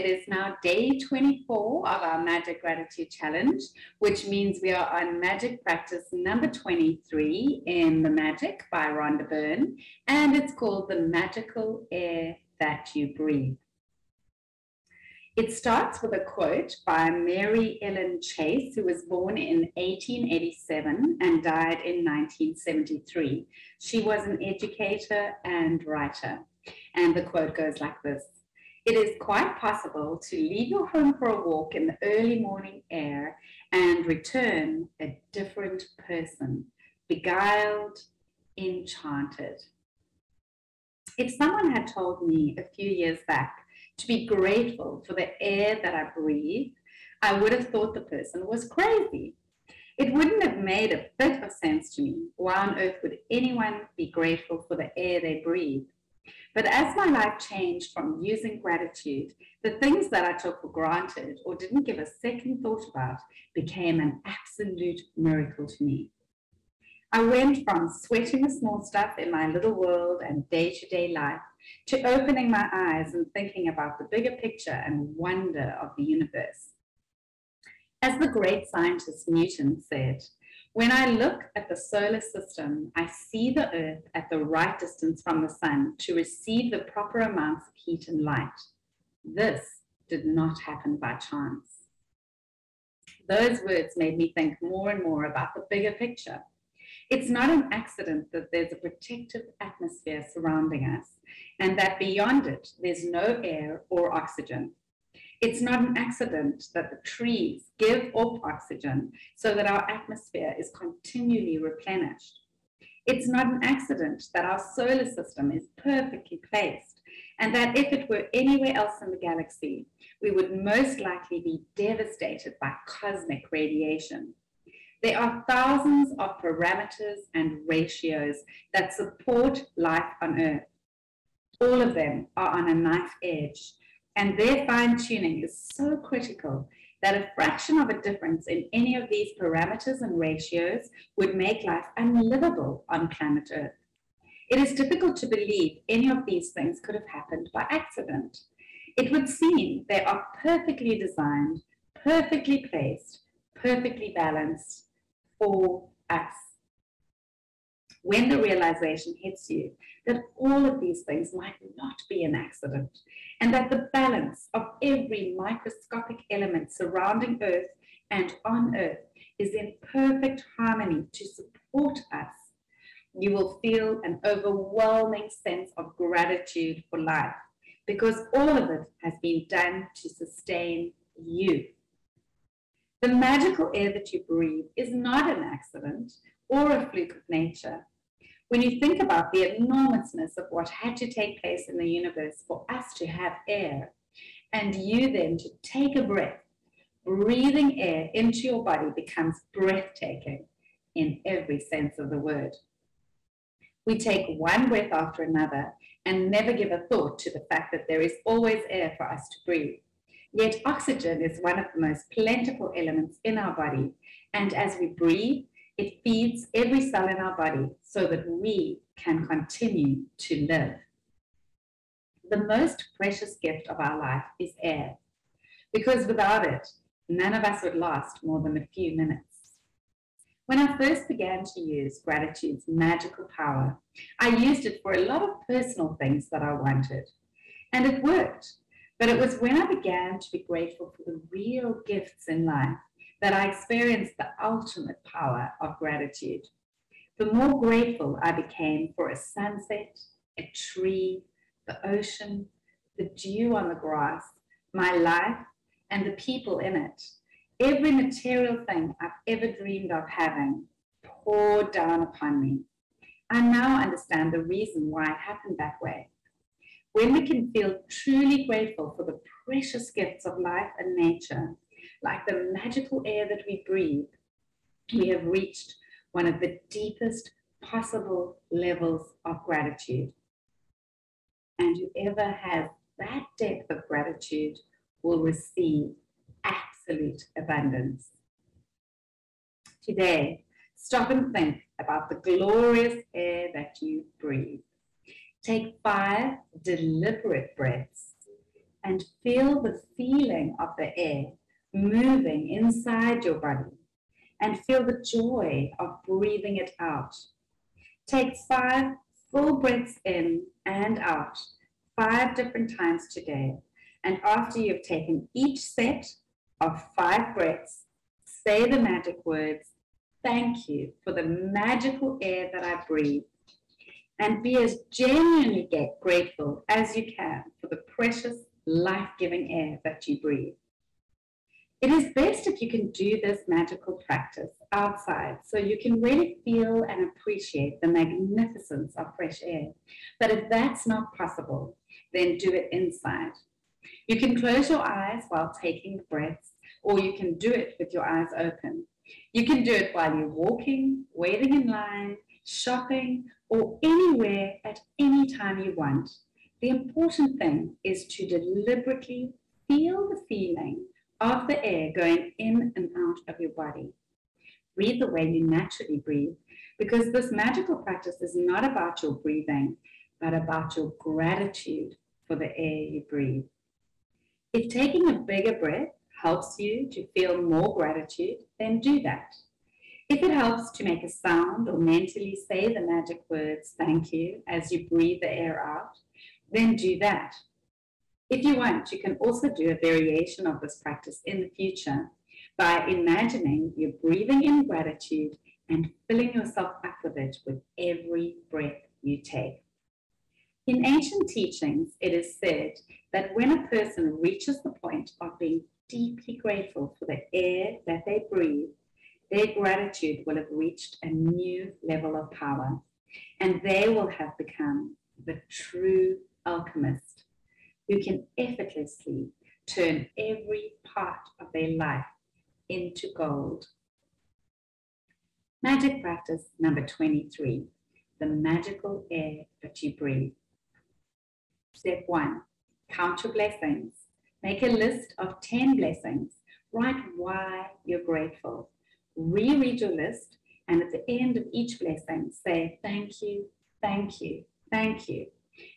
it is now day 24 of our Magic Gratitude Challenge, which means we are on Magic Practice number 23 in The Magic by Rhonda Byrne, and it's called The Magical Air That You Breathe. It starts with a quote by Mary Ellen Chase, who was born in 1887 and died in 1973. She was an educator and writer. And the quote goes like this It is quite possible to leave your home for a walk in the early morning air and return a different person, beguiled, enchanted. If someone had told me a few years back to be grateful for the air that I breathe, I would have thought the person was crazy. It wouldn't have made a bit of sense to me. Why on earth would anyone be grateful for the air they breathe? But as my life changed from using gratitude, the things that I took for granted or didn't give a second thought about became an absolute miracle to me. I went from sweating the small stuff in my little world and day to day life to opening my eyes and thinking about the bigger picture and wonder of the universe. As the great scientist Newton said, when I look at the solar system, I see the Earth at the right distance from the sun to receive the proper amounts of heat and light. This did not happen by chance. Those words made me think more and more about the bigger picture. It's not an accident that there's a protective atmosphere surrounding us and that beyond it, there's no air or oxygen. It's not an accident that the trees give off oxygen so that our atmosphere is continually replenished. It's not an accident that our solar system is perfectly placed and that if it were anywhere else in the galaxy, we would most likely be devastated by cosmic radiation. There are thousands of parameters and ratios that support life on Earth. All of them are on a knife edge and their fine tuning is so critical that a fraction of a difference in any of these parameters and ratios would make life unlivable on planet Earth. It is difficult to believe any of these things could have happened by accident. It would seem they are perfectly designed, perfectly placed, perfectly balanced for us when the realization hits you that all of these things might not be an accident, and that the balance of every microscopic element surrounding Earth and on Earth is in perfect harmony to support us, you will feel an overwhelming sense of gratitude for life because all of it has been done to sustain you. The magical air that you breathe is not an accident or a fluke of nature when you think about the enormousness of what had to take place in the universe for us to have air, and you then to take a breath, breathing air into your body becomes breathtaking in every sense of the word. We take one breath after another and never give a thought to the fact that there is always air for us to breathe. Yet oxygen is one of the most plentiful elements in our body. And as we breathe, it feeds every cell in our body so that we can continue to live. The most precious gift of our life is air, because without it, none of us would last more than a few minutes. When I first began to use gratitude's magical power, I used it for a lot of personal things that I wanted. And it worked. But it was when I began to be grateful for the real gifts in life that I experienced the ultimate power of gratitude. The more grateful I became for a sunset, a tree, the ocean, the dew on the grass, my life, and the people in it. Every material thing I've ever dreamed of having poured down upon me. I now understand the reason why it happened that way. When we can feel truly grateful for the precious gifts of life and nature, like the magical air that we breathe, we have reached one of the deepest possible levels of gratitude. And whoever has that depth of gratitude will receive absolute abundance. Today, stop and think about the glorious air that you breathe. Take five deliberate breaths and feel the feeling of the air moving inside your body and feel the joy of breathing it out. Take five full breaths in and out, five different times today. And after you've taken each set of five breaths, say the magic words, thank you for the magical air that I breathe. And be as genuinely grateful as you can for the precious, life giving air that you breathe. It is best if you can do this magical practice outside so you can really feel and appreciate the magnificence of fresh air. But if that's not possible, then do it inside. You can close your eyes while taking the breaths, or you can do it with your eyes open. You can do it while you're walking, waiting in line, shopping, or anywhere at any time you want. The important thing is to deliberately feel the feeling of the air going in and out of your body. Breathe the way you naturally breathe because this magical practice is not about your breathing, but about your gratitude for the air you breathe. If taking a bigger breath helps you to feel more gratitude, then do that. If it helps to make a sound or mentally say the magic words thank you as you breathe the air out, then do that. If you want, you can also do a variation of this practice in the future by imagining you're breathing in gratitude and filling yourself up with it with every breath you take. In ancient teachings, it is said that when a person reaches the point of being deeply grateful for the air that they breathe, their gratitude will have reached a new level of power and they will have become the true alchemist who can effortlessly turn every part of their life into gold. Magic practice number 23 the magical air that you breathe. Step one count your blessings. Make a list of 10 blessings. Write why you're grateful. Reread your list, and at the end of each blessing, say thank you, thank you, thank you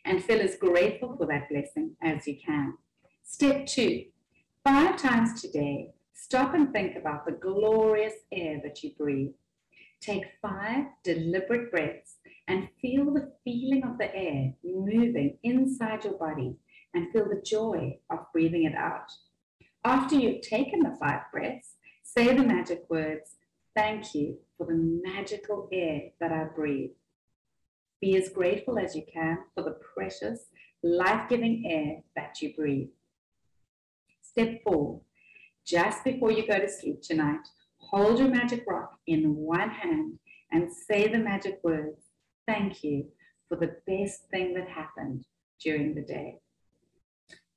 and feel as grateful for that blessing as you can. Step two, five times today, stop and think about the glorious air that you breathe. Take five deliberate breaths and feel the feeling of the air moving inside your body and feel the joy of breathing it out. After you've taken the five breaths, say the magic words, Thank you for the magical air that I breathe. Be as grateful as you can for the precious, life giving air that you breathe. Step four, just before you go to sleep tonight, hold your magic rock in one hand and say the magic words, thank you for the best thing that happened during the day.